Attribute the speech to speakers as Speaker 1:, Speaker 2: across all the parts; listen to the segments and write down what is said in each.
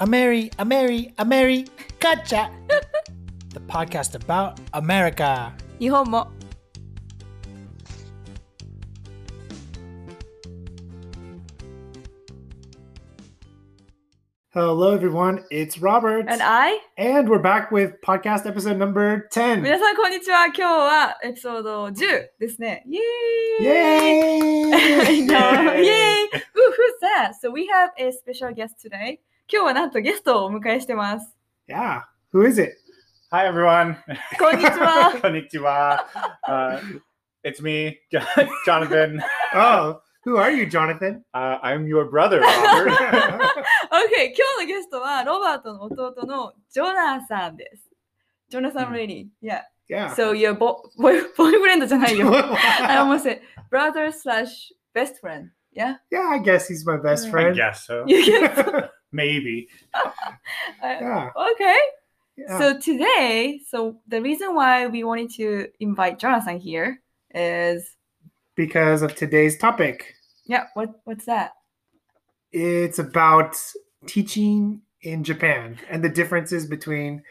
Speaker 1: a Mary, a Mary, a Mary, gotcha! the podcast about America.
Speaker 2: 日本も
Speaker 1: Hello, everyone. It's Robert.
Speaker 2: And I?
Speaker 1: And we're back with podcast episode number 10.
Speaker 2: 皆さんこんにちは。今日はエピソード10ですね。イエーイ
Speaker 1: Yay!
Speaker 2: I know. Yay! Ooh, who's that? So we have a special guest today. 今日はなんとゲストをお迎えしてます。
Speaker 1: Yeah. Who is it?
Speaker 3: Hi everyone.
Speaker 2: こんにちは。
Speaker 3: Konnichiwa. Uh, it's me, Jo- Jonathan.
Speaker 1: Oh, who are you, Jonathan?
Speaker 3: Uh, I'm your brother, Robert.
Speaker 2: OK! 今日のゲストはロバートの弟のジョナサンです。ジョナサン・レディ。Yeah.
Speaker 1: yeah.
Speaker 2: So your bo- boy- boyfriend じゃないよ。I almost said brother slash best friend. Yeah?
Speaker 1: yeah, I guess he's my best
Speaker 2: I
Speaker 3: I
Speaker 1: friend.
Speaker 3: guess so. Maybe.
Speaker 2: Uh,
Speaker 1: Yeah.
Speaker 2: Okay.
Speaker 1: yeah.
Speaker 2: So today, so the reason why we wanted to invite Jonathan here is
Speaker 1: because of today's topic.
Speaker 2: yeah, what what's that?
Speaker 1: It's about teaching in Japan and the differences between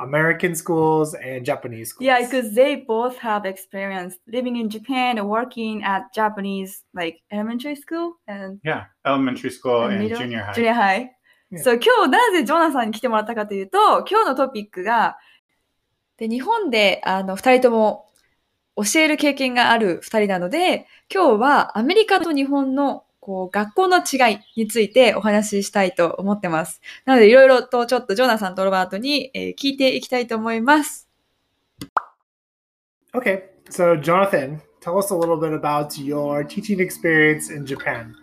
Speaker 1: American schools and Japanese schools.
Speaker 2: Yeah, because they both have experience living in Japan and working at Japanese like elementary school and
Speaker 3: Yeah. Elementary school
Speaker 2: And
Speaker 3: and
Speaker 2: middle?
Speaker 3: junior high.
Speaker 2: junior high.
Speaker 1: Yeah.
Speaker 2: So 今日なぜジョナサンに来てもらったかというと、今日のトピックが、で日本であの2人とも教える経験がある2人なので、今日はアメリカと日本のこう学校の違いについてお話ししたいと思ってます。なのでいろいろとちょっとジョナサンとロバートに、えー聞いていきたいと思います。
Speaker 1: Okay, so Jonathan, tell us a little bit about your teaching experience in Japan.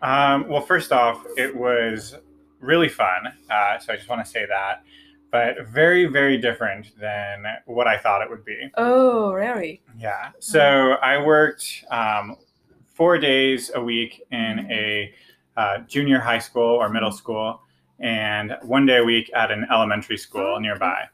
Speaker 3: Um, well, first off, it was really fun. Uh, so I just want to say that. But very, very different than what I thought it would be.
Speaker 2: Oh, really?
Speaker 3: Yeah. So I worked um, four days a week in a uh, junior high school or middle school, and one day a week at an elementary school
Speaker 2: Okay.
Speaker 3: nearby.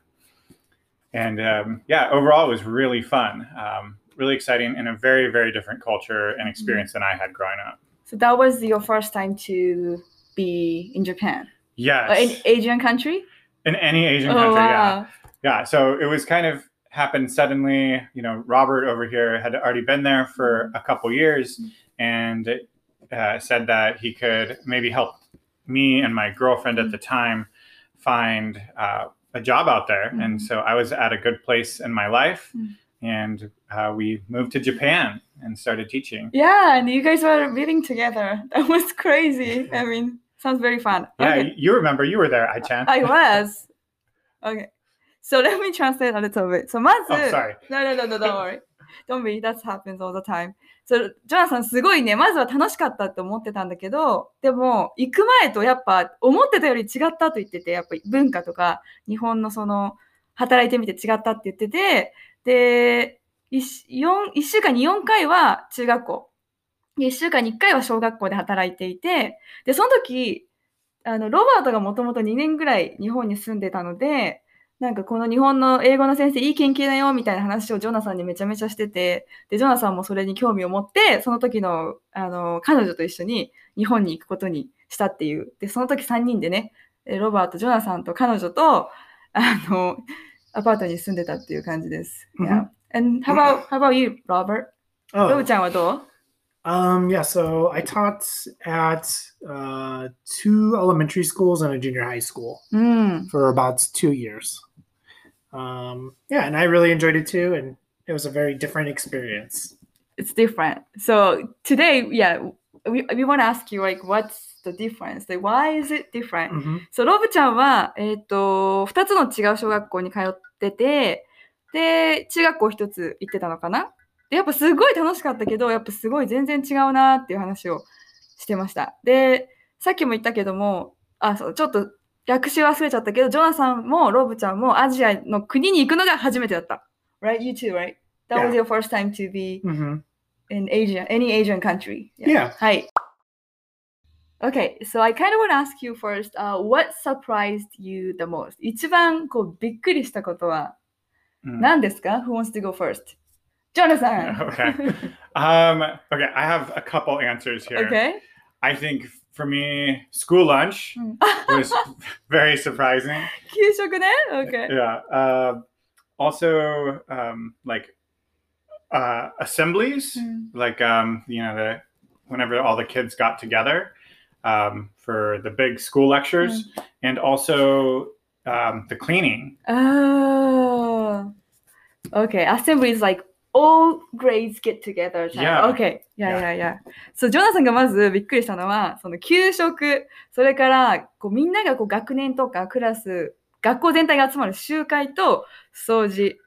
Speaker 3: And um, yeah, overall, it was really fun, um, really exciting, and a very, very different culture and experience than I had growing up.
Speaker 2: So that was your first time to be in Japan?
Speaker 3: Yes.
Speaker 2: Uh, in Asian country?
Speaker 3: in any Asian
Speaker 2: oh,
Speaker 3: country, yeah.
Speaker 2: wow.
Speaker 3: yeah so it was kind of happened suddenly you know robert over here had already been there for a couple years and uh, said that he could maybe help me and my girlfriend at the time find uh, a job out there
Speaker 2: Mhm.
Speaker 3: and so i was at a good place in my life
Speaker 2: Mhm.
Speaker 3: and uh, we moved to japan and started teaching
Speaker 2: Yeah, and you guys were living together. That was crazy. I mean, sounds very fun.
Speaker 3: yeah
Speaker 2: Okay.
Speaker 3: you remember you were there i chan
Speaker 2: I was. Okay. So let me translate a little bit. So まず、
Speaker 3: oh sorry
Speaker 2: no, no, no, no, don't worry. Don't be, that happens all the time. So, ジョナさんすごいね、まずは楽しかったって思ってたんだけど、でも、行く前とやっぱ思ってたより違ったと言ってて、やっぱり文化とか、日本のその、働いてみて違ったって言ってて、で、1, 4週間に4回は中学校、1週間に1回は小学校で働いていて、で、その時、あの、ロバートがもともと2年ぐらい日本に住んでたので、なんかこの日本の英語の先生いい研究だよみたいな話をジョナさんにめちゃめちゃしてて、で、ジョナさんもそれに興味を持って、その時の、あの、彼女と一緒に日本に行くことにしたっていう。で、その時3人でね、えロバート、ジョナさんと彼女と、あの、アパートに住んでたっていう感じです。
Speaker 1: うん
Speaker 2: Yeah. And how about, how about you, Robert? ロ
Speaker 1: Oh,
Speaker 2: ブちゃんはどう？
Speaker 1: um, yeah. So I taught at uh, two elementary schools and a junior high school
Speaker 2: うん。
Speaker 1: for about two years. Um, yeah, and I really enjoyed it too, and it was a very different experience.
Speaker 2: it's different. So today, yeah, we, we want to ask you like, what's the difference? Like, why is it different?
Speaker 1: Mhm.
Speaker 2: そう、ロブちゃんは、えっ、と、二つの違う小学校に通ってて、で、中学校一つ行ってたのかな で、やっぱすごい楽しかったけど、やっぱすごい全然違うなっていう話をしてました。で、さっきも言ったけども、あ、そう、ちょっと略し忘れちゃったけど、ジョナさんもロブちゃんもアジアの国に行くのが初めてだった。Right? You too, right? That was your first time to be
Speaker 1: Mhm.
Speaker 2: in Asia, any Asian country.
Speaker 1: Yeah.
Speaker 2: Hi. Okay, so I kind of want to ask you first, uh, what surprised you the most? 一番こうびっくりしたことは
Speaker 3: Mm.
Speaker 2: 何ですか ?Who wants to go first? Jonathan.
Speaker 3: okay. Um, okay, I have a couple answers here.
Speaker 2: Okay.
Speaker 3: I think for me, school lunch
Speaker 2: hmm.
Speaker 3: was very surprising.
Speaker 2: okay.
Speaker 3: Yeah. Uh, also, um, like uh, assemblies,
Speaker 2: mm.
Speaker 3: like um, you know, the whenever all the kids got together um, for the big school lectures, mm. and also um, the cleaning.
Speaker 2: Oh. Okay, assembly is like all grades get together. time.
Speaker 3: Yeah.
Speaker 2: Okay. Yeah, yeah, yeah.そう、ジョナサンがまずびっくりしたのは、その給食、それからこうみんながこう学年とかクラス、学校全体が集まる集会と掃除。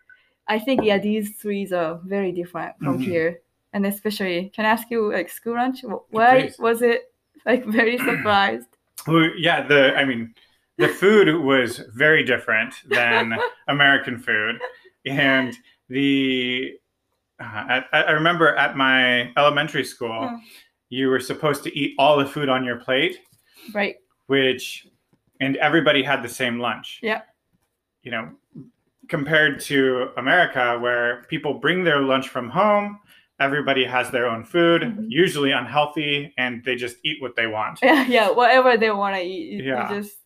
Speaker 2: I think, yeah, these three are very different from
Speaker 3: Mhm.
Speaker 2: here. And especially, can I ask you, like, school lunch? Wh- Why
Speaker 3: Please.
Speaker 2: was it like very surprised?
Speaker 3: Well, yeah, the I mean, the food was very different than American food, and the uh, I, I remember at my elementary school,
Speaker 2: Hmm.
Speaker 3: you were supposed to eat all the food on your plate,
Speaker 2: Right.
Speaker 3: which and everybody had the same lunch.
Speaker 2: Yeah.
Speaker 3: You know, compared to America, where people bring their lunch from home. Everybody has their own food,
Speaker 2: Mhm.
Speaker 3: usually unhealthy, and they just eat what they want.
Speaker 2: Yeah, yeah, whatever they want to eat.
Speaker 3: Yeah.
Speaker 2: just...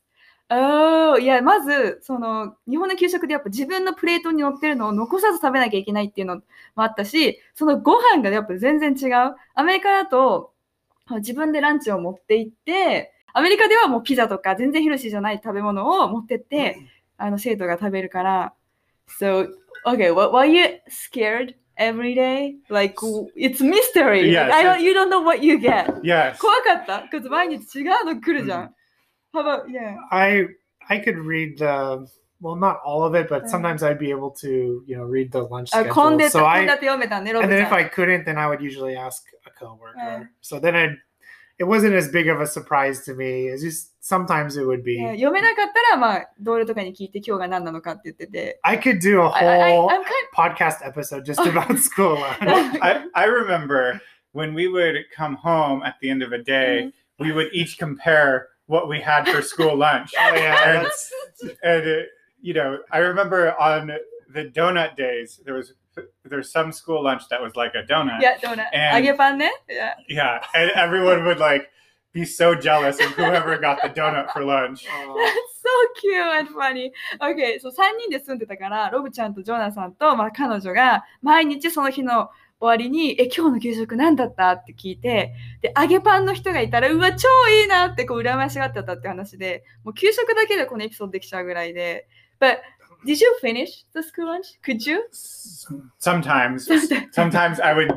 Speaker 2: Oh, いや、まず、その、日本の給食でやっぱ自分のプレートに乗ってるのを残さず食べなきゃいけないっていうのもあったし、そのご飯がやっぱ全然違う。アメリカだと、自分でランチを持って行って、アメリカではもうピザとか全然ヘルシーじゃない食べ物を持ってって、あの、生徒が食べるから。So, okay, what, were you scared every day? Like, it's mystery.
Speaker 3: Yes,
Speaker 2: I don't, you don't know what you get.
Speaker 3: Yes.
Speaker 2: 怖かった ?Because 毎日違うの来るじゃん。How about, yeah.
Speaker 1: I I could read the well, not all of it, but
Speaker 2: Mm.
Speaker 1: sometimes I'd be able to, you know, read the lunch
Speaker 2: あ、
Speaker 1: schedule.
Speaker 2: 混んでた、
Speaker 1: so
Speaker 2: 混ん
Speaker 1: I
Speaker 2: だって読めたね、ロブ
Speaker 1: and
Speaker 2: ち
Speaker 1: then
Speaker 2: ゃ
Speaker 1: if
Speaker 2: ん。
Speaker 1: I couldn't, then I would usually ask a coworker.
Speaker 2: Mm.
Speaker 1: So then I, it wasn't as big of a surprise to me. It's just sometimes it would be.
Speaker 2: ね読めなかったら、まあ、同僚とかに聞いて今日が何なのかって言ってて。
Speaker 1: I could do a
Speaker 2: I, I,
Speaker 1: whole
Speaker 2: I'm kind
Speaker 1: podcast episode just about school lunch.
Speaker 3: I, I remember when we would come home at the end of a day, we would each compare what we had for school lunch.
Speaker 1: Oh yeah,
Speaker 3: And-
Speaker 1: that's
Speaker 3: And, uh, you know, I remember on the donut days, there was there's some school lunch that was like a donut.
Speaker 2: いや、どうな
Speaker 3: And-
Speaker 2: 揚げパンね。いや
Speaker 3: Yeah, and everyone would like be so jealous of whoever got the donut for lunch.
Speaker 1: uh,
Speaker 2: so cute and funny. Okay, そう3人で住んでたから、ロブちゃんとジョナサンと、まあ、彼女が毎日その日の 終わりに、え、今日の給食何だったって聞いて、で、揚げパンの人がいたら、うわ、超いいなってこう羨ましがってたって話で、もう給食だけでこのエピソードできちゃうぐらいで。But, did you finish the school lunch? Could you?
Speaker 3: Sometimes, sometimes I would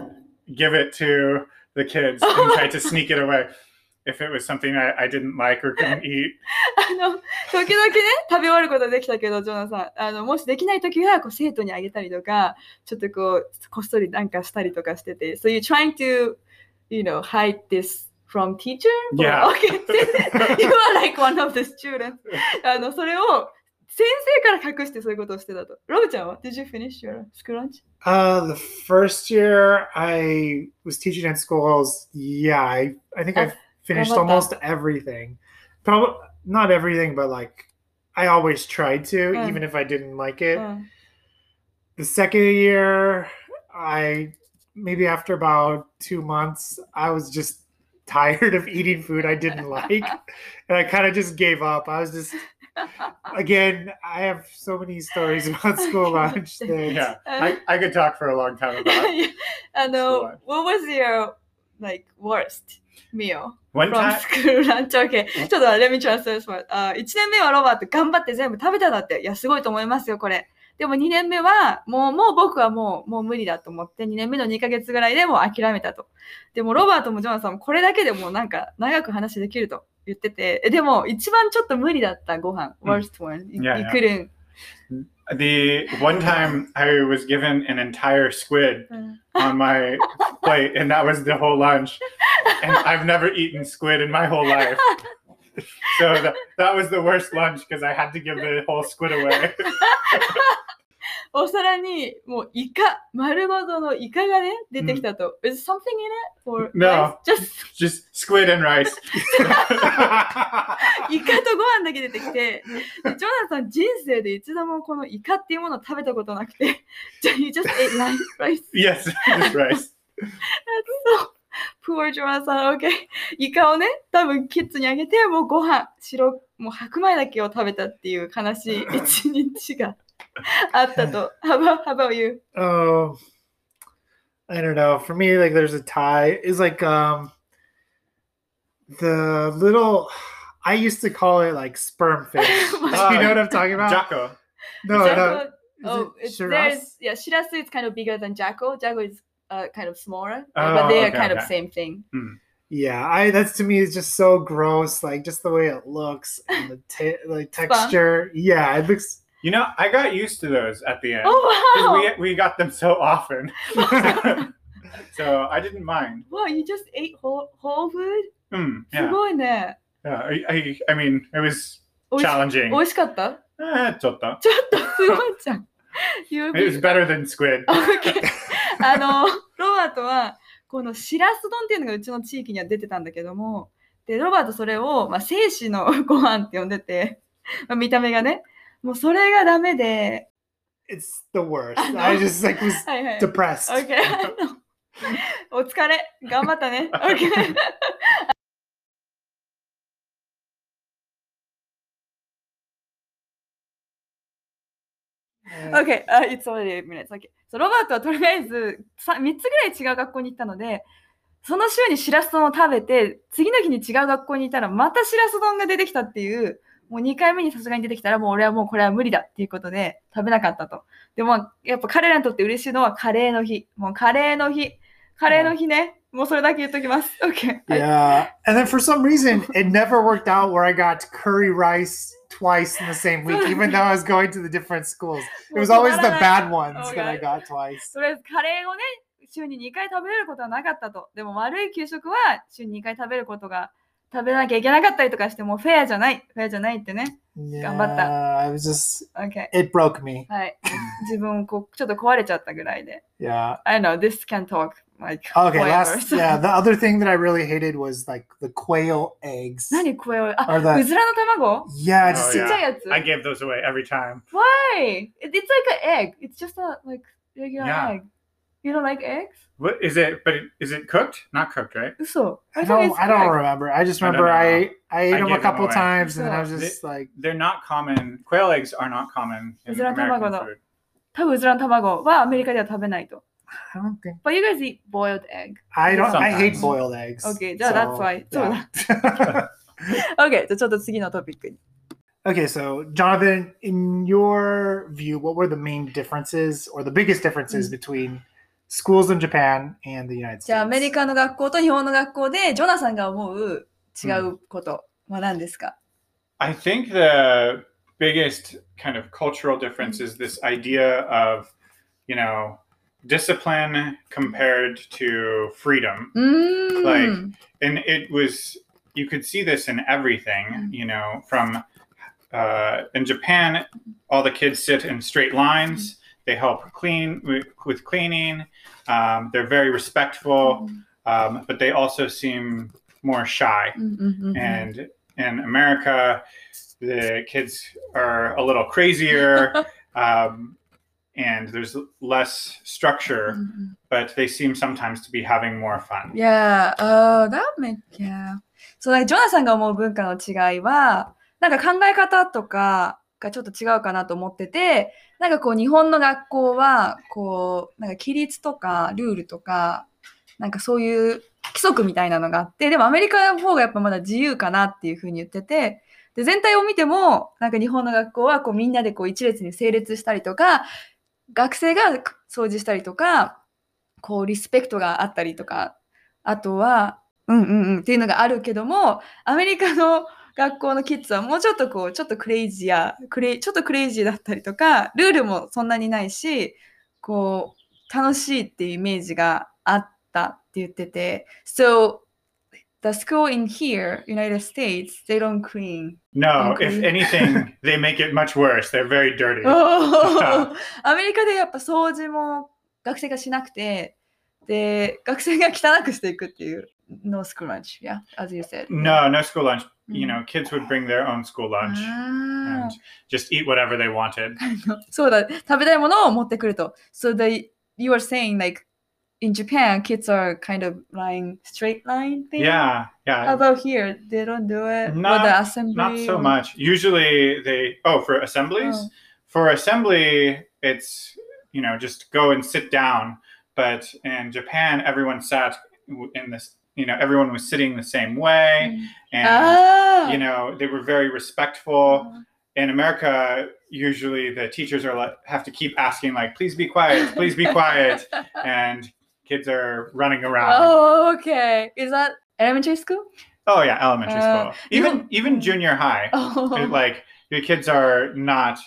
Speaker 3: give it to the kids and try to sneak it away if it was something I, I didn't like or couldn't eat.
Speaker 2: あの、時々ね、食べ終わることできたけど、ジョナさん、あの、もしできないときは、こう、生徒にあげたりとか、ちょっとこう、こっそりなんかしたりとかしてて、So you're trying to, you know, hide this from teacher?
Speaker 3: Yeah.
Speaker 2: Okay. you are like one of the students. あの、それを、先生から隠してそういうことをしてたと。ロブちゃんは ?Did you finish your school lunch?
Speaker 1: uh, the first year I was teaching at schools. Yeah, I I think I've Finished
Speaker 2: almost that.
Speaker 1: everything. Probably not everything, but like I always tried to,
Speaker 2: mm.
Speaker 1: even if I didn't like it.
Speaker 2: Mm.
Speaker 1: The second year, I maybe after about two months, I was just tired of eating food I didn't like. and I kind of just gave up. I was just, again, I have so many stories about school lunch. That,
Speaker 3: yeah, I, I could talk for a long time about
Speaker 2: I
Speaker 3: know.
Speaker 2: What was your like, worst meal?
Speaker 3: One
Speaker 2: from
Speaker 3: time,
Speaker 2: school lunch. Okay. ちょっと let me translate for. あ1年目はロバート頑張って全部食べただって。いや、すごいと思いますよ、これ。でも2年目は、もう、もう僕はもう、もう無理だと思って、2年目の2ヶ月ぐらいでもう諦めたと。でも、ロバートもジョナサンもこれだけでもうなんか、長く話できると言ってて、えでも、一番ちょっと無理だったご飯。
Speaker 3: うん
Speaker 2: worst one. You,
Speaker 3: Yeah,
Speaker 2: you
Speaker 3: yeah. The one time I was given an entire squid on my plate, and that was the whole lunch. And I've never eaten squid in my whole life. So that, that was the worst lunch because I had to give the whole squid away.
Speaker 2: お皿に、もうイカ、丸ごとのイカがね、出てきたと。Is something in it? Or
Speaker 3: No.
Speaker 2: Just
Speaker 3: Just squid and rice.
Speaker 2: イカとご飯だけ出てきて、でジョナサン人生で一度もこのイカっていうものを食べたことなくて、じゃあ you just ate rice, rice?
Speaker 3: yes, just rice.
Speaker 2: That's so poor Jonathan. Okay. イカをね、多分キッズにあげて、もうご飯、白、もう白米だけを食べたっていう悲しい一日が about, how about you?
Speaker 1: Oh, I don't know. For me, like, there's a tie. It's like um, the little. I used to call it like sperm fish. You know what I'm talking about?
Speaker 3: Jako.
Speaker 1: No,
Speaker 2: Jako,
Speaker 1: no.
Speaker 2: Oh,
Speaker 1: it
Speaker 2: it's, there's yeah, shirasu is kind of bigger than jako. Jako is uh, kind of smaller,
Speaker 3: oh,
Speaker 2: but they
Speaker 3: okay,
Speaker 2: are kind
Speaker 3: okay.
Speaker 2: of same thing. Hmm.
Speaker 1: Yeah, I that's to me is just so gross. Like just the way it looks, and the like texture. Fun. Yeah, it looks
Speaker 3: You know, I got used to those at the end.
Speaker 2: Oh wow!
Speaker 3: we, we got them so often. so I didn't mind.
Speaker 2: wow, you just ate whole, whole food?
Speaker 3: Hmm,
Speaker 2: す
Speaker 3: yeah.
Speaker 2: ごいね。
Speaker 3: yeah. I, I, I mean, it was challenging.
Speaker 2: 美味しかった
Speaker 3: Eh, ちょっと.
Speaker 2: ちょっとすごいじゃん。
Speaker 3: It was better than squid.
Speaker 2: Okay. あの、ロバートは、このしらす丼っていうのがうちの地域には出てたんだけども、で、ロバートそれを、まあ、精子のご飯って呼んでて、まあ、見た目がね、もうそれがダメで、
Speaker 1: It's the worst.
Speaker 2: I
Speaker 1: just like was
Speaker 2: はいはい。
Speaker 1: depressed.
Speaker 2: OK あの。お疲れ。頑張ったね。OK。OK、uh, it's already eight minutes. OK。そうロバートはとりあえず 3, 3つぐらい違う学校に行ったので、その週にしらす丼を食べて、次の日に違う学校にいたら、またしらす丼が出てきたっていう、もう2回目にさすがに出てきたら、もう俺はもうこれは無理だっていうことで食べなかったと。でも、やっぱ彼らにとって嬉しいのはカレーの日。もうカレーの日。カレーの日ね。もうそれだけ言っときます。OK。
Speaker 1: Yeah, and then for some reason, it never worked out where I got curry rice twice in the same week, even though I was going to the different schools. It was always the bad ones
Speaker 2: Oh,
Speaker 1: that I got twice.
Speaker 2: とりあえずカレーをね、週に2回食べれることはなかったと。でも悪い給食は週に2回食べることが食べなきゃいけなかったりとかしてもフェアじゃない。フェアじゃないってね。
Speaker 1: Yeah,
Speaker 2: Gambata.
Speaker 1: I was just,
Speaker 2: OK。
Speaker 1: it broke me.
Speaker 2: はい。自分こうちょっと壊れちゃったぐらいで。
Speaker 1: Yeah.
Speaker 2: I know, this can talk like
Speaker 1: Okay, last, yeah, the other thing that I really hated was like the quail eggs.
Speaker 2: 何これあ、
Speaker 1: Or
Speaker 2: うずらの卵
Speaker 1: yeah,
Speaker 3: Oh,
Speaker 1: just,
Speaker 2: ちっちゃいやつ
Speaker 3: I gave those away every time.
Speaker 2: Why? It- It's like an egg. It's just a like regular
Speaker 3: Yeah.
Speaker 2: egg. You don't like eggs?
Speaker 3: What is it? But is it cooked? Not cooked, right?
Speaker 2: 嘘。
Speaker 1: I
Speaker 2: thought
Speaker 1: don't,
Speaker 2: it's
Speaker 1: I don't
Speaker 2: cooked.
Speaker 1: remember. I just
Speaker 3: I don't
Speaker 1: remember I,
Speaker 3: know.
Speaker 1: I ate
Speaker 3: I
Speaker 1: them a
Speaker 3: gave them
Speaker 1: couple
Speaker 3: away.
Speaker 1: times and then I was
Speaker 2: So-
Speaker 1: just like,
Speaker 3: They're not common. Quail eggs are not common in
Speaker 2: Is there a
Speaker 3: American
Speaker 2: tamago,
Speaker 3: food.
Speaker 2: 多分うずらの卵はアメリカでは食べないと。
Speaker 1: I don't think,
Speaker 2: But you guys eat boiled egg.
Speaker 1: I don't, I hate
Speaker 3: Sometimes.
Speaker 1: boiled eggs.
Speaker 2: Okay, yeah, that's why. So-
Speaker 1: yeah.
Speaker 2: OK, じゃあちょっと次のトピックに。
Speaker 1: Okay, so Jonathan, in your view, what were the main differences or the biggest differences between schools in Japan and the United States?
Speaker 2: じゃあアメリカの学校と日本の学校でジョナさんが思う違うことは何ですか、
Speaker 3: I think the biggest kind of cultural difference is this idea of, you know, discipline compared to freedom.
Speaker 2: うーん。
Speaker 3: Like- And it was, you could see this in everything, you know, from uh, in Japan, all the kids sit in straight lines. They help clean with, with cleaning. Um, they're very respectful, um, but they also seem more shy.
Speaker 2: うんうんうん
Speaker 3: And in America, the kids are a little crazier, um, and there's less
Speaker 2: う
Speaker 3: structure,
Speaker 2: ん
Speaker 3: but they seem sometimes to be having more fun.
Speaker 2: Yeah, oh, that make, yeah. そう、なんかジョナさんが思う文化の違いは、なんか考え方とかがちょっと違うかなと思ってて、 なんかこう日本の学校は、こう、なんか規律とかルールとか、なんかそういう規則みたいなのがあって、でもアメリカの方がやっぱまだ自由かなっていうふうに言ってて、で、全体を見ても、なんか日本の学校はこうみんなでこう一列に整列したりとか、学生が掃除したりとか、こうリスペクトがあったりとか、あとは、うんうんうんっていうのがあるけども、アメリカの学校のキッズはもうちょっとこう、ちょっとクレイジーや、クレイちょっとクレイジーだったりとか、ルールもそんなにないし、こう、楽しいっていうイメージがあったって言ってて、So, the school in here, United States, they don't clean.
Speaker 3: No,
Speaker 2: Okay.
Speaker 3: if anything, they make it much worse. They're very dirty.
Speaker 2: アメリカでやっぱ掃除も学生がしなくて、で、学生が汚くしていくっていう、no school lunch, yeah, as you said.
Speaker 3: No, no school lunch. You
Speaker 2: Mm.
Speaker 3: know, kids would bring their own school lunch
Speaker 2: あ
Speaker 3: and just eat whatever they wanted.
Speaker 2: ーそうだ、食べたいものを持ってくると。So the, you are saying like, in Japan, kids are kind of lying straight line thing.
Speaker 3: Yeah, yeah.
Speaker 2: How about here? They don't do it. Or
Speaker 3: Not-
Speaker 2: the assembly.
Speaker 3: Not so
Speaker 2: or-
Speaker 3: much. Usually they oh for assemblies.
Speaker 2: Oh.
Speaker 3: For assembly, it's you know just go and sit down. But in Japan, everyone sat in this. you know, everyone was sitting the same way, and
Speaker 2: Ah.
Speaker 3: you know they were very respectful. In America, usually the teachers are like have to keep asking like, "Please be quiet, please be quiet," and kids are running around.
Speaker 2: oh, okay. Is that elementary school?
Speaker 3: Oh yeah, elementary
Speaker 2: Uh,
Speaker 3: school. Even
Speaker 2: even-
Speaker 3: even junior high.
Speaker 2: Oh.
Speaker 3: It, like your kids are not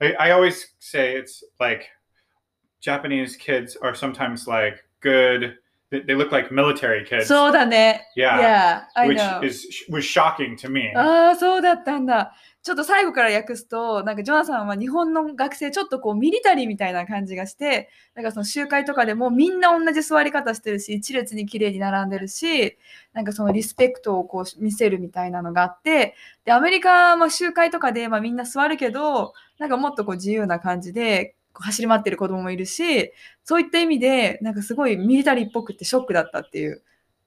Speaker 3: I, I always say it's like japanese kids are sometimes like good they, look like military kids
Speaker 2: そうだね。
Speaker 3: yeah,
Speaker 2: Yeah,
Speaker 3: which is was shocking to me
Speaker 2: ああ、そうだったんだ。ちょっと最後から訳すと、なんかジョナサンは日本の学生、ちょっとこうミリタリーみたいな感じがして、なんかその集会とかでもみんな同じ座り方してるし、一列に綺麗に並んでるし、なんかそのリスペクトをこう見せるみたいなのがあって、で、アメリカは集会とかで、まあ、みんな座るけど、なんかもっとこう自由な感じで、走り回ってる子供もいるし、そういった意味で、なんかすごいミリタリーっぽくてショックだったっていう。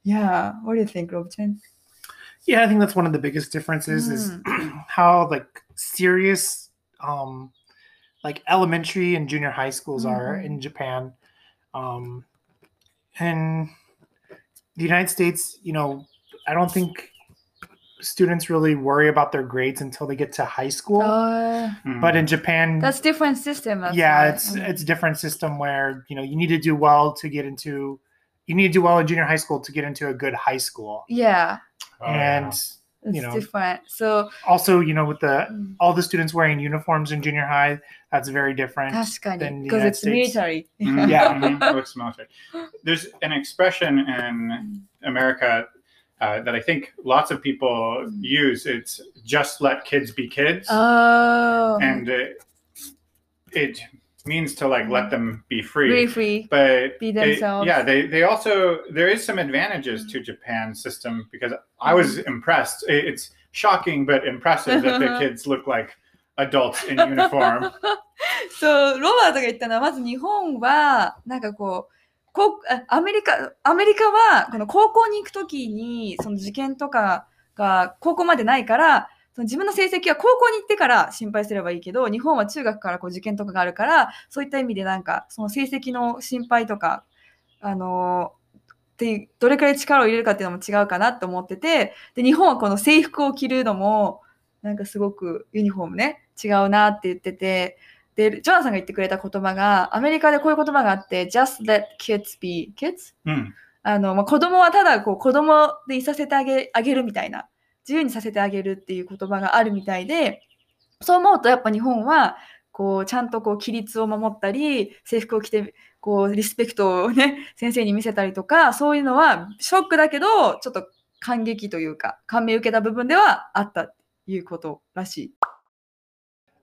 Speaker 2: Yeah, what do you think, Rob-chan?
Speaker 1: Yeah, I think that's one of the biggest differences is how like serious um like elementary and junior high schools are
Speaker 2: Mhm.
Speaker 1: in Japan. Um in the United States, you know, I don't think students really worry about their grades until they get to high school.
Speaker 3: Uh,
Speaker 1: but in Japan,
Speaker 2: that's different system. That's
Speaker 1: yeah,
Speaker 2: right.
Speaker 1: it's it's different system where you know you need to do well to get into, you need to do well in junior high school to get into a good high school.
Speaker 2: Yeah,
Speaker 3: oh,
Speaker 1: and.
Speaker 2: It's
Speaker 1: you know,
Speaker 2: different. So
Speaker 1: also, you know, with the
Speaker 2: hmm.
Speaker 1: all the students wearing uniforms in junior high, that's very different.
Speaker 2: Because it's
Speaker 1: States.
Speaker 2: military.
Speaker 3: Mm-hmm.
Speaker 1: Yeah,
Speaker 3: mm-hmm. Military. There's an expression in hmm. America uh, that i think lots of people use it's just let kids be kids
Speaker 2: oh,
Speaker 3: and it, it means to like let them be free
Speaker 2: really free.
Speaker 3: but
Speaker 2: Be
Speaker 3: they-
Speaker 2: themselves.
Speaker 3: yeah they they also there is some advantages to japan's system because i was impressed It- it's shocking but impressive that the kids look like adults in uniform
Speaker 2: そう、ロバートが言ったのは、まず日本は、なんかこう、 こうアメリカ、アメリカは、この高校に行くときに、その受験とかが高校までないから、その自分の成績は高校に行ってから心配すればいいけど、日本は中学からこう受験とかがあるから、そういった意味でなんか、その成績の心配とか、あのでどれくらい力を入れるかっていうのも違うかなと思ってて、で、日本はこの制服を着るのも、なんかすごくユニフォームね、違うなって言ってて、で、ジョナさんが言ってくれた言葉が、アメリカでこういう言葉があって、just let kids be kids?
Speaker 3: うん
Speaker 2: あの、まあ、子供はただこう子供でいさせてあげあげるみたいな、自由にさせてあげるっていう言葉があるみたいで、そう思うとやっぱ日本は、こう、ちゃんとこう、規律を守ったり、制服を着て、こう、リスペクトをね、先生に見せたりとか、そういうのは、ショックだけど、ちょっと感激というか、感銘を受けた部分ではあったっていうことらしい。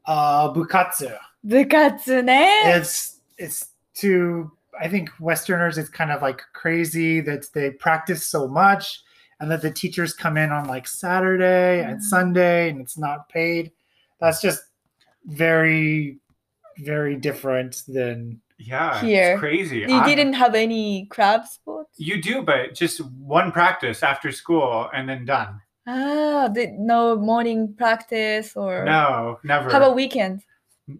Speaker 1: Uh bukatsu.
Speaker 2: 部活ね。
Speaker 1: It's it's to I think Westerners it's kind of like crazy that they practice so much and that the teachers come in on like Saturday and
Speaker 2: Mm.
Speaker 1: Sunday and it's not paid. That's just very very different than
Speaker 3: yeah
Speaker 2: Here.
Speaker 3: it's crazy
Speaker 2: You
Speaker 3: I-
Speaker 2: didn't have any crab sports?
Speaker 3: You do, but just one practice after school and then done.
Speaker 2: Ah, did no morning practice or
Speaker 3: No, never.
Speaker 2: how about weekend?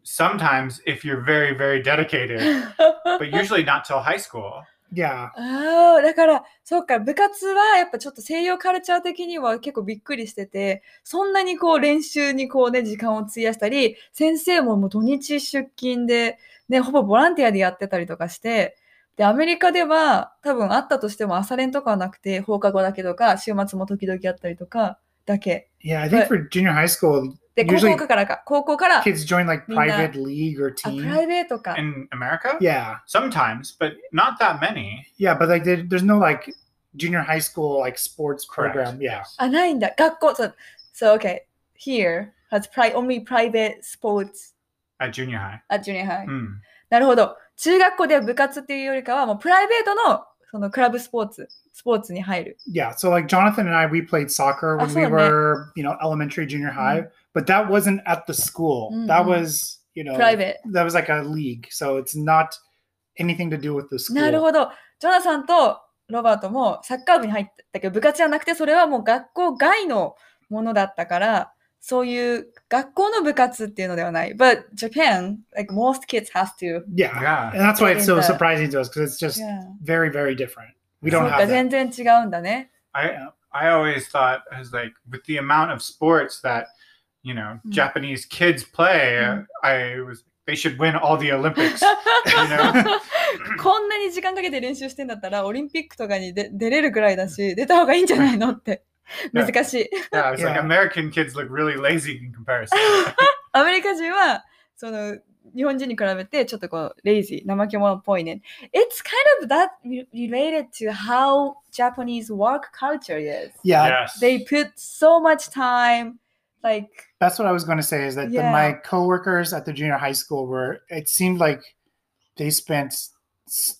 Speaker 3: Sometimes if you're very, very dedicated, but usually not till high school.
Speaker 1: yeah.
Speaker 2: ああ、だから、そうか、部活はやっぱちょっと西洋カルチャー的には結構びっくりしてて、そんなにこう練習にこうね、時間を費やしたり、先生ももう土日出勤で、ね、ほぼボランティアでやってたりとかして、で、アメリカでは多分あったとしても朝練とかはなくて、放課後だけとか、週末も時々あったりとか、だけ。
Speaker 1: Yeah, I think
Speaker 2: But-
Speaker 1: for junior high school,
Speaker 2: で、高
Speaker 1: Usually-
Speaker 2: 校からか、高校から、
Speaker 1: kids join like
Speaker 2: みんな-
Speaker 1: private league or
Speaker 2: あ、プ
Speaker 1: team.
Speaker 2: ライベートか。
Speaker 3: In America?
Speaker 1: Yeah.
Speaker 3: Sometimes, but not that many.
Speaker 1: Yeah, but like there- there's no like junior high school like sports
Speaker 3: Correct.
Speaker 1: program. Yeah.
Speaker 2: あ、ないんだ。学校、そう、so, okay, here has pri only private sports
Speaker 3: At junior high.
Speaker 2: at junior high.
Speaker 3: Hmm.
Speaker 2: なるほど。中学校では部活っていうよりかは、もうプライベートのそのクラブスポーツ、スポーツに入る。
Speaker 1: Yeah. So like Jonathan and I, we played soccer when we
Speaker 2: Awesome.
Speaker 1: were, you know, elementary, junior high, but that wasn't at the school. Mm-hmm.
Speaker 2: That
Speaker 1: was you know
Speaker 2: private.
Speaker 1: That was like a league, so it's not anything to do with the
Speaker 2: school. なるほど。ジョナサンとロバートもサッカー部に入ったけど部活じゃなくてそれはもう学校外のものだったから。そういう学校の部活っていうのではない。But Japan, like most kids has to.
Speaker 1: Yeah,
Speaker 3: yeah.
Speaker 1: And that's why it's so surprising to us because it's just
Speaker 2: yeah.
Speaker 1: very, very different. We don't have that.
Speaker 2: 全然違うんだね。
Speaker 3: I, I always thought, as like, with the amount of sports that you know
Speaker 2: Mm.
Speaker 3: Japanese kids play,
Speaker 2: Mm.
Speaker 3: I was they should win all the Olympics. you know?
Speaker 2: こんなに時間かけて練習してんだったらオリンピックとかにで出れるぐらいだし出た方がいいんじゃないのって難しい。
Speaker 3: Yeah, it's like
Speaker 1: Yeah.
Speaker 3: American kids look really lazy in comparison.
Speaker 2: アメリカ人はその日本人に比べてちょっとこうレイジー怠け者っぽいね。It's kind of that re- related to how Japanese work culture is.
Speaker 1: Yeah.
Speaker 3: yes.
Speaker 2: They put so much time like
Speaker 1: That's what I was going to say is that the,
Speaker 2: Yeah.
Speaker 1: my coworkers at the junior high school were, it seemed like they spent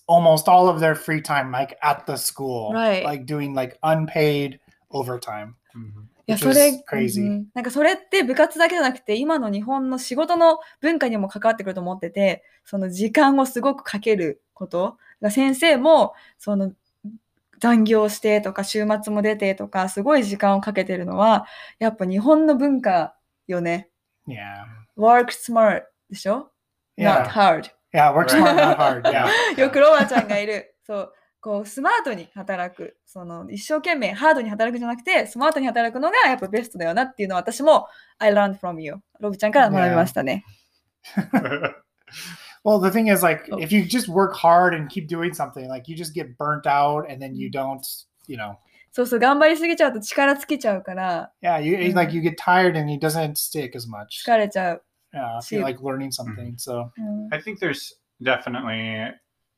Speaker 1: almost all of their free time like at the school,
Speaker 2: Right.
Speaker 1: like doing like unpaid overtime.
Speaker 3: Mhm.
Speaker 2: いや
Speaker 1: which
Speaker 2: それ.うんなんかそれって部活だけじゃなくて今の日本の仕事の文化にも関わってくると思っててその時間をすごくかけることが先生もその残業してとか週末も出てとかすごい時間をかけてるのはやっぱ日本の文化よね。
Speaker 1: Yeah.
Speaker 2: work smart でしょ
Speaker 1: ？Yeah.
Speaker 2: ?not hard。
Speaker 1: Yeah. Work smart, not hard. Yeah.
Speaker 2: よくロバちゃんがいる。そう。こうスマートに働く。その一生懸命ハードに働くんじゃなくて、スマートに働くのがやっぱベストだよなっていうのは私も I learned from you。ロブちゃんから学びましたね。
Speaker 1: Well, the thing is, like,
Speaker 2: Oh.
Speaker 1: if you just work hard and keep doing something, like, you just get burnt out and then you don't, you know,
Speaker 2: そうそう、頑張りすぎちゃうと力尽きちゃうから、
Speaker 1: yeah, you
Speaker 2: Mm.
Speaker 1: like you get tired and it doesn't stick as much.
Speaker 2: 疲れちゃう。
Speaker 1: Yeah, if
Speaker 2: See-
Speaker 1: you're like learning something. So
Speaker 2: うん
Speaker 3: I think there's definitely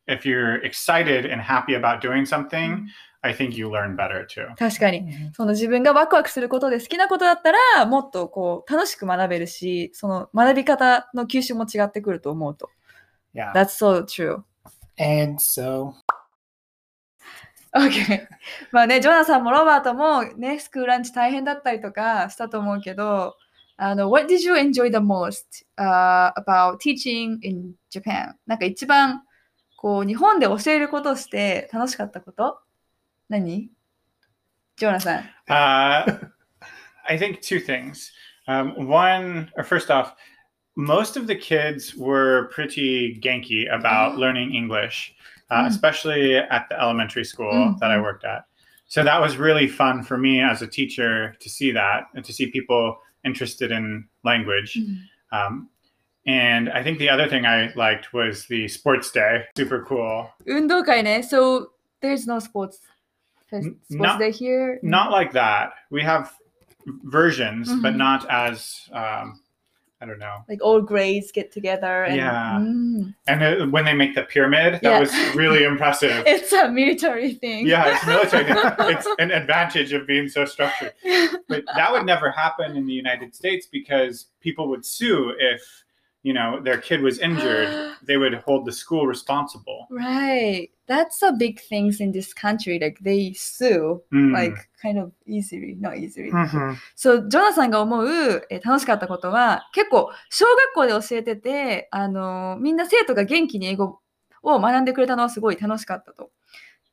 Speaker 3: if you're excited and happy about doing something, I think you learn better too.
Speaker 2: 確かに。その自分がワクワクすることで好きなことだったら、もっとこう楽しく学べるし、その学び方の吸収も違ってくると思うと。
Speaker 1: Yeah,
Speaker 2: That's so true.
Speaker 1: and so
Speaker 2: OK。まあね、ジョナサンもロバートもね、スクールランチ大変だったりとかしたと思うけど、あの、What did you enjoy the most、uh, about teaching in Japan? なんか一番こう日本で教えることをして楽しかったこと何ジョナサン。
Speaker 3: Uh, I think two things. Um, one, or first off, most of the kids were pretty genki about
Speaker 2: mm.
Speaker 3: learning English, uh,
Speaker 2: mm.
Speaker 3: especially at the elementary school
Speaker 2: mm.
Speaker 3: that I worked at. So that was really fun for me as a teacher to see that and to see people interested in language. Mm-hmm. Um, and I think the other thing I liked was the sports day. Super cool.
Speaker 2: 운동회네. So there's no sports, sports
Speaker 3: not,
Speaker 2: day here.
Speaker 3: Not like that. We have versions, mm-hmm.
Speaker 2: but
Speaker 3: not as um, I don't know.
Speaker 2: Like all grades get together. And,
Speaker 3: Yeah.
Speaker 2: うん
Speaker 3: And uh, when they make the pyramid, that
Speaker 2: Yeah.
Speaker 3: was really impressive.
Speaker 2: It's a military thing.
Speaker 3: yeah, it's military. it's an advantage of being so structured. But that would never happen in the United States because people would sue if, you know, their kid was injured. they would hold the school responsible.
Speaker 2: Right. That's a big thing in this country. Like they sue,
Speaker 3: Mm.
Speaker 2: like kind of easily, not easily.
Speaker 1: mhm.
Speaker 2: そう、ジョナサンが思う、えー楽しかったことは、結構、小学校で教えてて、あのーみんな生徒が元気に英語を学んでくれたのはすごい楽しかったと。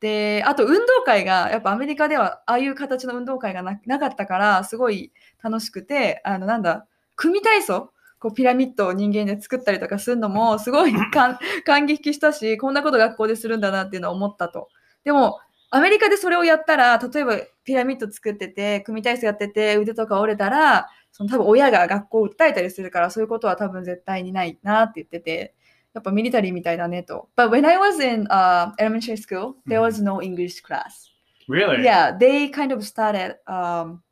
Speaker 2: で、あと運動会が、やっぱアメリカではああいう形の運動会がななかったから、すごい楽しくて、あの、なんだ、組体操こうピラミッドを人間で作ったりとかするのもすごい感感激したしこんなこと学校でするんだなっていうのは思ったと。でもアメリカでそれをやったら例えばピラミッド作ってて組体操やってて腕とか折れたらその多分親が学校を訴えたりするからそういうことは多分絶対にないなって言っててやっぱミリタリーみたいだねと。But when I was in、uh, elementary school, there was no English class.
Speaker 3: Really?
Speaker 2: Yeah, they kind of started. Um,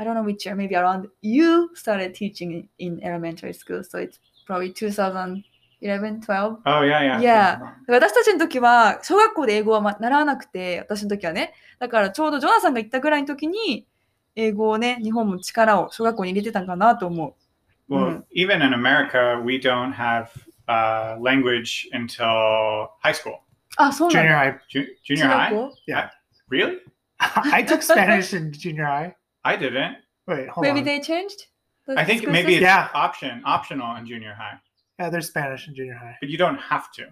Speaker 2: I don't know which year, maybe around you started teaching in, elementary school, so it's probably 2011, 12.
Speaker 3: Oh, yeah, yeah.
Speaker 2: Yeah. 私たちの時は小学校で英語はま習わなくて、私の時はね。だからちょうどジョナサンが行ったぐらいの時に英語をね、日本も力を小学校に入れてたんかなと思
Speaker 3: Well,
Speaker 2: Mm.
Speaker 3: even in America, we don't have uh, language until high school,
Speaker 2: う。あ、そうなん
Speaker 1: junior
Speaker 2: だ。
Speaker 1: high.
Speaker 3: Junior
Speaker 2: 学
Speaker 3: high.
Speaker 2: 校
Speaker 3: Really?
Speaker 1: I took Spanish in junior high.
Speaker 3: I didn't.
Speaker 1: Wait, hold
Speaker 2: Maybe
Speaker 1: on.
Speaker 2: they changed? the
Speaker 3: I think maybe it's?
Speaker 1: Yeah.
Speaker 3: option optional in junior high,
Speaker 1: Yeah, there's Spanish in junior high.
Speaker 3: but you don't have to.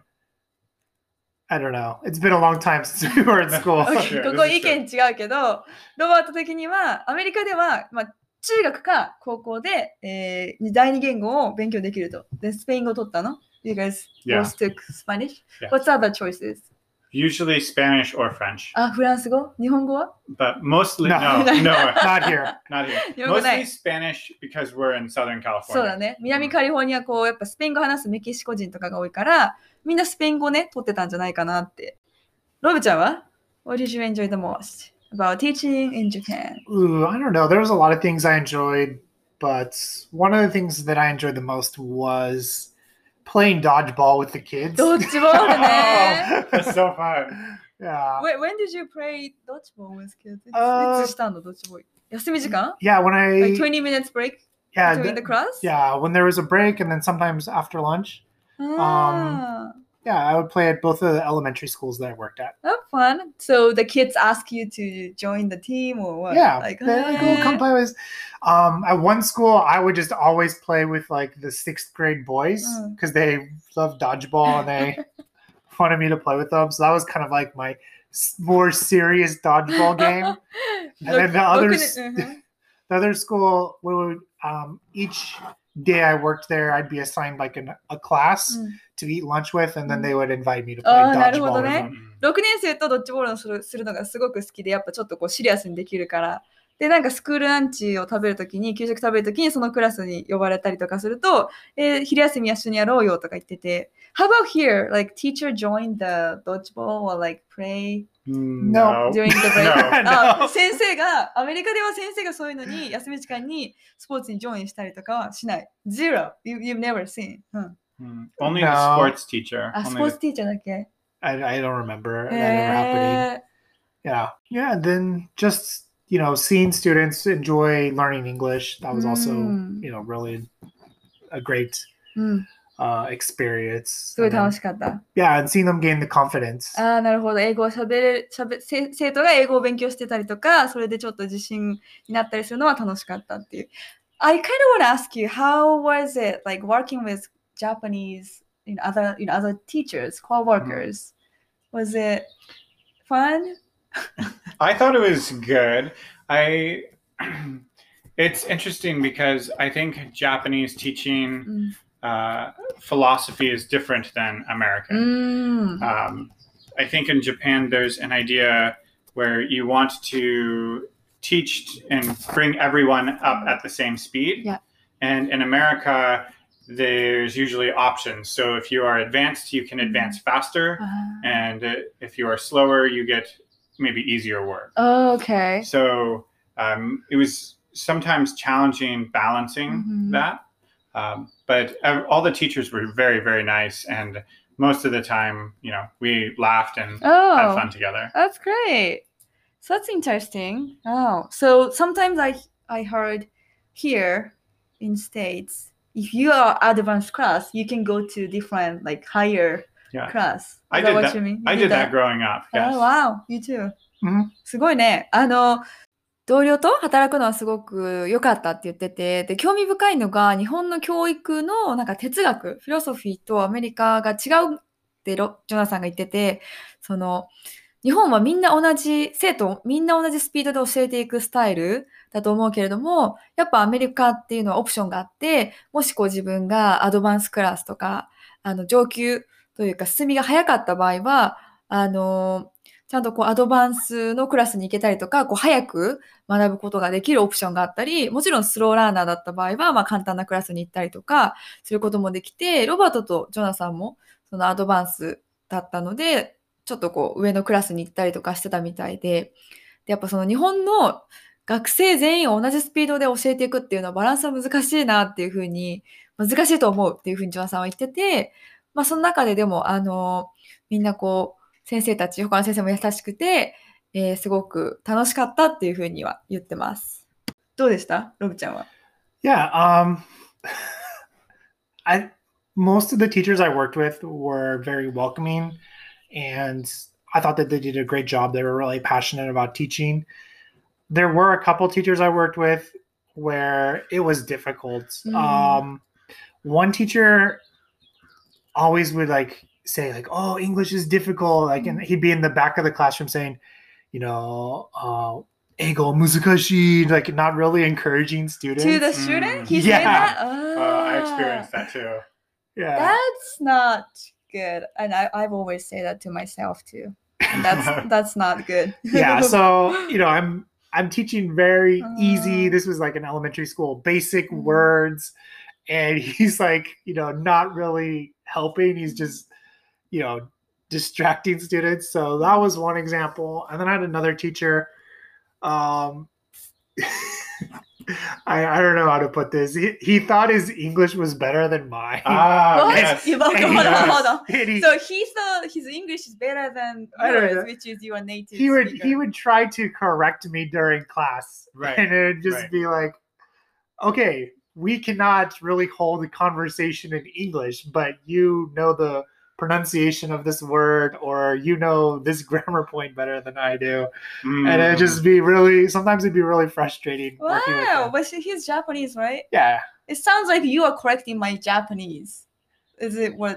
Speaker 1: I don't know. It's been a long time since we were in school.
Speaker 3: Okay.
Speaker 2: ここ意見違うけど、ロバート的には、アメリカでは、まあ、中学か高校で、えー、第二言語を勉強できると。で、スペイン語を取ったの ?You guys
Speaker 3: Yeah.
Speaker 2: both took Spanish?
Speaker 3: Yeah.
Speaker 2: What's other choices?
Speaker 3: Usually Spanish or French,
Speaker 2: あ、フランス語日本語は
Speaker 3: but mostly
Speaker 1: No.
Speaker 3: no, no,
Speaker 1: Not here.
Speaker 3: not here.
Speaker 2: 日本語な
Speaker 3: Mostly
Speaker 2: い。
Speaker 3: Spanish because we're in Southern
Speaker 2: そうだ
Speaker 3: California.
Speaker 2: ね。南カリフォルニア、こう、やっぱスペイン語話すメキシコ人とかが多いから、みんなスペイン語ね、取ってたんじゃないかなって。ロブちゃんは ?What did you enjoy the most about teaching in Japan?
Speaker 1: Ooh, I don't know. There was a lot of things I enjoyed, but one of the things that I enjoyed the most was playing dodgeball with the kids.
Speaker 2: dodgeball oh,
Speaker 3: that's so fun.
Speaker 1: Yeah.
Speaker 2: when, when did you play dodgeball with kids?
Speaker 1: Uh,
Speaker 2: いつしたの dodgeball? 休み時間
Speaker 1: Yeah, when I
Speaker 2: Like 20 minutes break
Speaker 1: yeah,
Speaker 2: during the
Speaker 1: th-
Speaker 2: class?
Speaker 1: yeah, when there was a break and then sometimes after lunch.
Speaker 2: Ah. Um,
Speaker 1: yeah, I would play at both of the elementary schools that I worked at.
Speaker 2: That's fun. So the kids ask you to join the team or what?
Speaker 1: Yeah,
Speaker 2: Like,
Speaker 1: like, "Oh, come play with." Um, at one school, I would just always play with like the sixth grade boys
Speaker 2: Mm.
Speaker 1: because they love dodgeball and they wanted me to play with them. So that was kind of like my more serious dodgeball game. And then the others- The other school, we would um, each day I worked there, I'd be assigned like an, a class
Speaker 2: Mm.
Speaker 1: to eat lunch with, and then
Speaker 2: Mm.
Speaker 1: they would invite me to play
Speaker 2: Oh, なるほ
Speaker 1: dodgeball
Speaker 2: ど
Speaker 1: with
Speaker 2: ね
Speaker 1: them.
Speaker 2: 6年生とドッジボールをするするのがすごく好きで、やっぱちょっとこうシリアスにできるから。 で、なんかスクールランチを食べるときに、給食食べるときにそのクラスに呼ばれたりとかすると、えー昼休み一緒にやろうよとか言ってて、How about here? Like teacher join the dodgeball or like play
Speaker 3: No.
Speaker 2: during the break?
Speaker 3: No.
Speaker 2: あ先生が、アメリカでは先生がそういうのに休み時間にスポーツにジョインしたりとかはしない。Zero. You, you've never seen. うん、
Speaker 3: Mm. Only the
Speaker 1: No.
Speaker 3: sports teacher.
Speaker 2: あ、ス
Speaker 3: Only
Speaker 2: ポー
Speaker 3: the-
Speaker 2: ツティーチャーだっけ
Speaker 1: I, I don't remember that ever happening.
Speaker 2: へー
Speaker 1: Yeah. Yeah. And then just, you know, seeing students enjoy learning English. That was also,
Speaker 2: Mm.
Speaker 1: you know, really a great
Speaker 2: うん、
Speaker 1: uh, experience.
Speaker 2: すごい
Speaker 1: And then-
Speaker 2: 楽しかった。
Speaker 1: yeah. And seeing them gain the confidence.
Speaker 2: ああ、なるほど。英語をしゃべれる、しゃべせ生徒が英語を勉強してたりとか、それでちょっと自信になったりするのは楽しかったっていう。I kind of want to ask you, how was it like working with Japanese you know, other, you know, other teachers, co-workers? Was it fun?
Speaker 3: I thought it was good. I it's interesting because I think Japanese teaching
Speaker 2: mm.
Speaker 3: uh, philosophy is different than American.
Speaker 2: Mm.
Speaker 3: Um, I think in Japan there's an idea where you want to teach and bring everyone up at the same speed.
Speaker 2: Yeah.
Speaker 3: And in America, there's usually options. So if you are advanced, you can advance mm. faster,
Speaker 2: uh-huh.
Speaker 3: and if you are slower, you get maybe easier work.
Speaker 2: ー Okay.
Speaker 3: So um, it was sometimes challenging balancing
Speaker 2: Mhm.
Speaker 3: that. Um, but uh, all the teachers were very, very nice. And most of the time, you know, we laughed and oh, had
Speaker 2: Oh.
Speaker 3: fun together.
Speaker 2: That's great. So that's interesting. Oh, so sometimes I I heard here in states, if you are advanced class, you can go to different like higher
Speaker 3: Yeah.
Speaker 2: class.
Speaker 3: I did that- I did that growing up. Yes.
Speaker 2: Oh, wow, you too.
Speaker 1: うん
Speaker 2: すごいね。あの、同僚と働くのはすごく良かったって言ってて、で、興味深いのが、日本の教育のなんか哲学、フィロソフィーとアメリカが違うってロジョナサンが言ってて、その、日本はみんな同じ、生徒みんな同じスピードで教えていくスタイルだと思うけれども、やっぱアメリカっていうのはオプションがあって、もしこう自分がアドバンスクラスとか、あの上級というか進みが早かった場合は、あの、ちゃんとこうアドバンスのクラスに行けたりとか、こう早く学ぶことができるオプションがあったり、もちろんスローラーナーだった場合は、まあ簡単なクラスに行ったりとかすることもできて、ロバートとジョナサンもそのアドバンスだったので、ちょっとこう上のクラスに行ったりとかしてたみたいで、でやっぱその日本の学生全員を同じスピードで教えていくっていうのはバランスは難しいなっていうふうに、難しいと思うっていうふうにジョナサンは言ってて、まあその中ででも、あの、みんなこう、先生たち、他の先生も優しくて、えーすごく楽しかったっていうふうには言ってます。どうでしたロブちゃんは。
Speaker 1: Yeah. Um, I most of the teachers I worked with were very welcoming, and I thought that they did a great job. They were really passionate about teaching. There were a couple teachers I worked with where it was difficult.
Speaker 2: Mm.
Speaker 1: Um, one teacher always would like say like, "Oh, English is difficult," like, and he'd be in the back of the classroom saying, you know, uh, "Eigo muzukashi," like not really encouraging students.
Speaker 2: To the
Speaker 3: Mm.
Speaker 2: student, he
Speaker 1: Yeah.
Speaker 2: said that.
Speaker 3: Uh, I
Speaker 2: Ah.
Speaker 3: experienced that too.
Speaker 1: yeah,
Speaker 2: That's not good, and I, I've always say that to myself too. And that's that's not good.
Speaker 1: yeah. So you know, I'm I'm teaching very easy.
Speaker 2: Uh.
Speaker 1: This was like an elementary school, basic
Speaker 2: Mm.
Speaker 1: words, and he's like, you know, not really helping. He's just, you know, distracting students. So that was one example. And then I had another teacher. Um, I, I don't know how to put this. He, he thought his English was better than mine.
Speaker 3: Ah,
Speaker 2: What?
Speaker 3: yes.
Speaker 2: You- hold on, hold on,
Speaker 1: was-
Speaker 2: hold on.
Speaker 1: and he-
Speaker 2: So he thought his English is better than yours, which is your native.
Speaker 1: he would
Speaker 2: speaker.
Speaker 1: he would try to correct me during class
Speaker 3: Right,
Speaker 1: and it would just
Speaker 3: right.
Speaker 1: be like okay we cannot really hold a conversation in english but you know the pronunciation of this word or you know this grammar point better than i do and it'd
Speaker 3: Mm.
Speaker 1: just be really sometimes it'd be really frustrating
Speaker 2: Wow, but she- he's Japanese, right?
Speaker 1: yeah
Speaker 2: It sounds like you are correcting my Japanese. Is it what?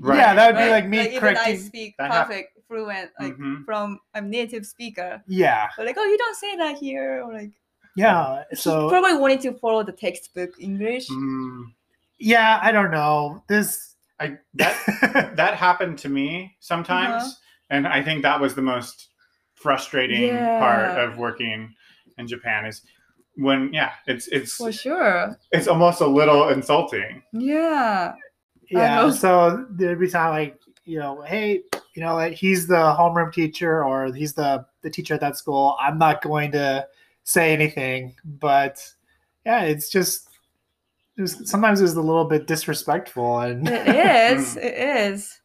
Speaker 3: Right.
Speaker 1: yeah that would be
Speaker 2: right?
Speaker 1: like me correcting.
Speaker 2: even I speak
Speaker 3: That hap-
Speaker 2: perfect, fluent, like
Speaker 3: Mhm.
Speaker 2: from I'm native speaker.
Speaker 1: yeah
Speaker 2: But like, oh, you don't say that here, or like.
Speaker 1: Yeah
Speaker 2: he
Speaker 1: so
Speaker 2: probably wanted to follow the textbook English.
Speaker 3: Mm.
Speaker 1: yeah i don't know this
Speaker 3: I that that happened to me sometimes,
Speaker 2: Uh-huh.
Speaker 3: and I think that was the most frustrating part of working in Japan is when yeah, it's it's
Speaker 2: For sure.
Speaker 3: it's almost a little insulting.
Speaker 2: Yeah.
Speaker 1: Yeah. So there'd be time like, you know, hey, you know, like he's the homeroom teacher or he's the the teacher at that school. I'm not going to say anything, but yeah, it's just it was, sometimes it was a little bit disrespectful and
Speaker 2: It is. it is.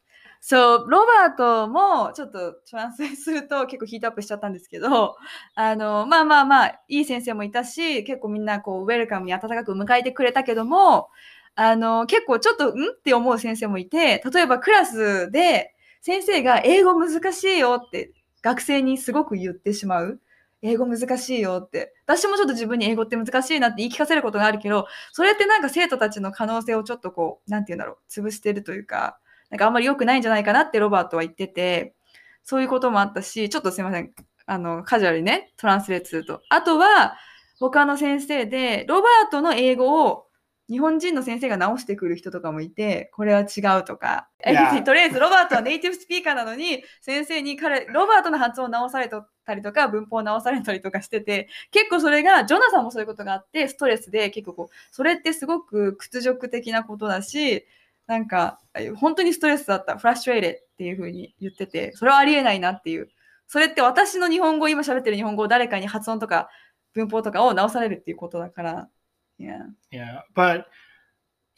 Speaker 2: そう、ロバートもちょっとトランスすると結構ヒートアップしちゃったんですけど、あの、まあまあまあ、いい先生もいたし、結構みんなこう、ウェルカムに温かく迎えてくれたけども、あの、結構ちょっと、ん？って思う先生もいて、例えばクラスで先生が英語難しいよって学生にすごく言ってしまう。英語難しいよって。私もちょっと自分に英語って難しいなって言い聞かせることがあるけど、それってなんか生徒たちの可能性をちょっとこう、なんて言うんだろう、潰してるというか、なんかあんまり良くないんじゃないかなってロバートは言ってて、そういうこともあったし、ちょっとすいません、あの、カジュアルにね、トランスレートすると。あとは、他の先生で、ロバートの英語を日本人の先生が直してくる人とかもいて、これは違うとか。とりあえずロバートはネイティブスピーカーなのに、先生に彼、ロバートの発音を直されたりとか、文法を直されたりとかしてて、結構それが、ジョナサンもそういうことがあって、ストレスで結構こう、それってすごく屈辱的なことだし、なんか、本当にストレスだった、フラストレーテっていうふうに言ってて、それはありえないなっていう。それって私の日本語、今喋ってる日本語を誰かに発音とか文法とかを直されるっていうことだから。Yeah.
Speaker 1: Yeah, but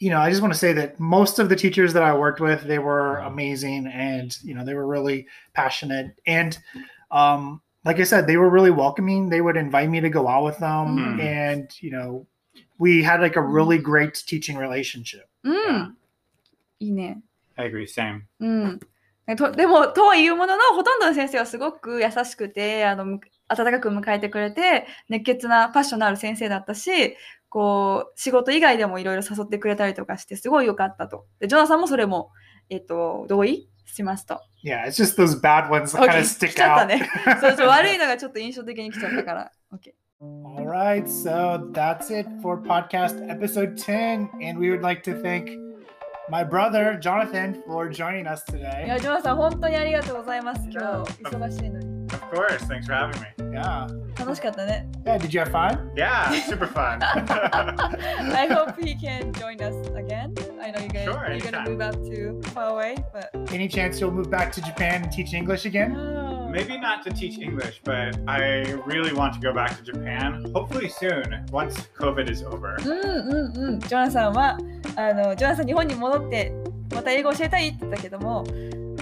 Speaker 1: you know, I just want to say that most of the teachers that I worked with, they were amazing, and you know, they were really passionate, and um, like I said, they were really welcoming. They would invite me to go out with them,
Speaker 3: Mhm.
Speaker 1: and you know, we had like a really great teaching relationship.
Speaker 2: うん。いいね。
Speaker 3: I agree. Same.
Speaker 2: うん。とでも、とはいうものの、ほとんどの先生はすごく優しくて、あの、む温かく迎えてくれて、熱血なパッションのある先生だったし、 こう、仕事以外でもいろいろ誘ってくれたりとかして、すごい良かったと。で、ジョナサンもそれも、えっと、同意しますと。
Speaker 1: Yeah, it's just those bad ones that kind of
Speaker 2: 来
Speaker 1: stick
Speaker 2: ちゃった
Speaker 1: out.
Speaker 2: ね。そうそう、悪いのがちょっと印象的に来ちゃったから。OK。
Speaker 1: All right, so that's it for podcast episode 10. And we would like to thank my brother, Jonathan, for joining us
Speaker 2: い
Speaker 1: today.
Speaker 2: や、ジョナサン、本当にありがとうございます。今日、忙しいのに。
Speaker 3: Of course. Thanks for having me.
Speaker 1: Yeah.
Speaker 2: 楽しかったね。
Speaker 1: Yeah, did you have fun?
Speaker 3: Yeah, super fun.
Speaker 2: I hope he can join us again. I know you guys
Speaker 3: sure,
Speaker 2: you're gonna move up to away, but
Speaker 1: Any chance you'll move back to Japan and teach English again? No.
Speaker 3: Maybe not to teach English, but I really want to go back to Japan. Hopefully soon, once COVID is over. Mm, mm, mm.
Speaker 2: うんうんうん。ジョナサンはあのジョナサン日本に戻ってまた英語を教えたいって言ったけども。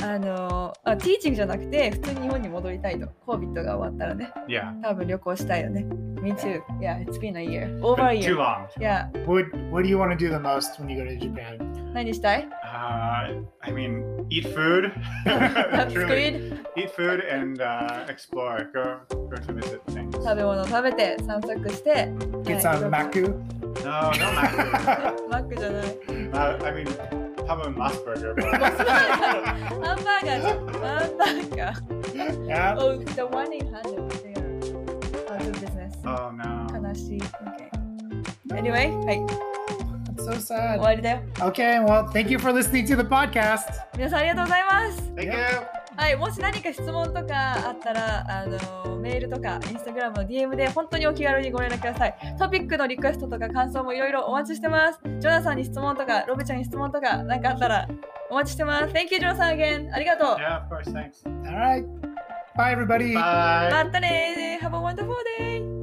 Speaker 2: あのあティーチングじゃなくて普通に日本に戻りたいと。コービットが終わったらね、
Speaker 3: Yeah,
Speaker 2: 多分旅行したいよね。Me too. Yeah, it's been a year. Over a
Speaker 3: too
Speaker 2: year.
Speaker 3: long.
Speaker 2: Yeah.
Speaker 1: What What do you want to do the most when you go to Japan?
Speaker 2: 何したい
Speaker 3: Uh, I mean, eat food. Truly,
Speaker 2: good.
Speaker 3: eat food and uh, explore. Go, go to visit things.
Speaker 2: 食べ物食べて散策して、
Speaker 1: Get
Speaker 2: はい
Speaker 1: some maku.
Speaker 3: No, no mac.
Speaker 2: マックじゃない。
Speaker 3: uh, I mean, 多分マスバーガー。
Speaker 2: ハンバーガーじゃん。ハンバーガー。
Speaker 1: Yeah.
Speaker 2: Oh, the one in hand. They are out of business.
Speaker 3: oh no.
Speaker 2: 悲しい。Okay. Anyway, はい。
Speaker 1: That's so
Speaker 2: 終
Speaker 1: sad.
Speaker 2: わりだよ。
Speaker 1: Okay, well, thank you for listening to the podcast.
Speaker 2: 皆さんありがとうございます。
Speaker 3: Thank you.
Speaker 2: はい、もし何か質問とかあったら、あのメールとか、インスタグラムの DM で本当にお気軽にご連絡ください。トピックのリクエストとか感想もいろいろお待ちしてます。ジョナサンに質問とか、ロブちゃんに質問とか、何かあったらお待ちしてます。Thank you, ジョナサン again. ありがとう。
Speaker 3: Yeah, of course. Thanks.
Speaker 1: All right. Bye, everybody.
Speaker 3: Bye.
Speaker 2: またね Have a wonderful day!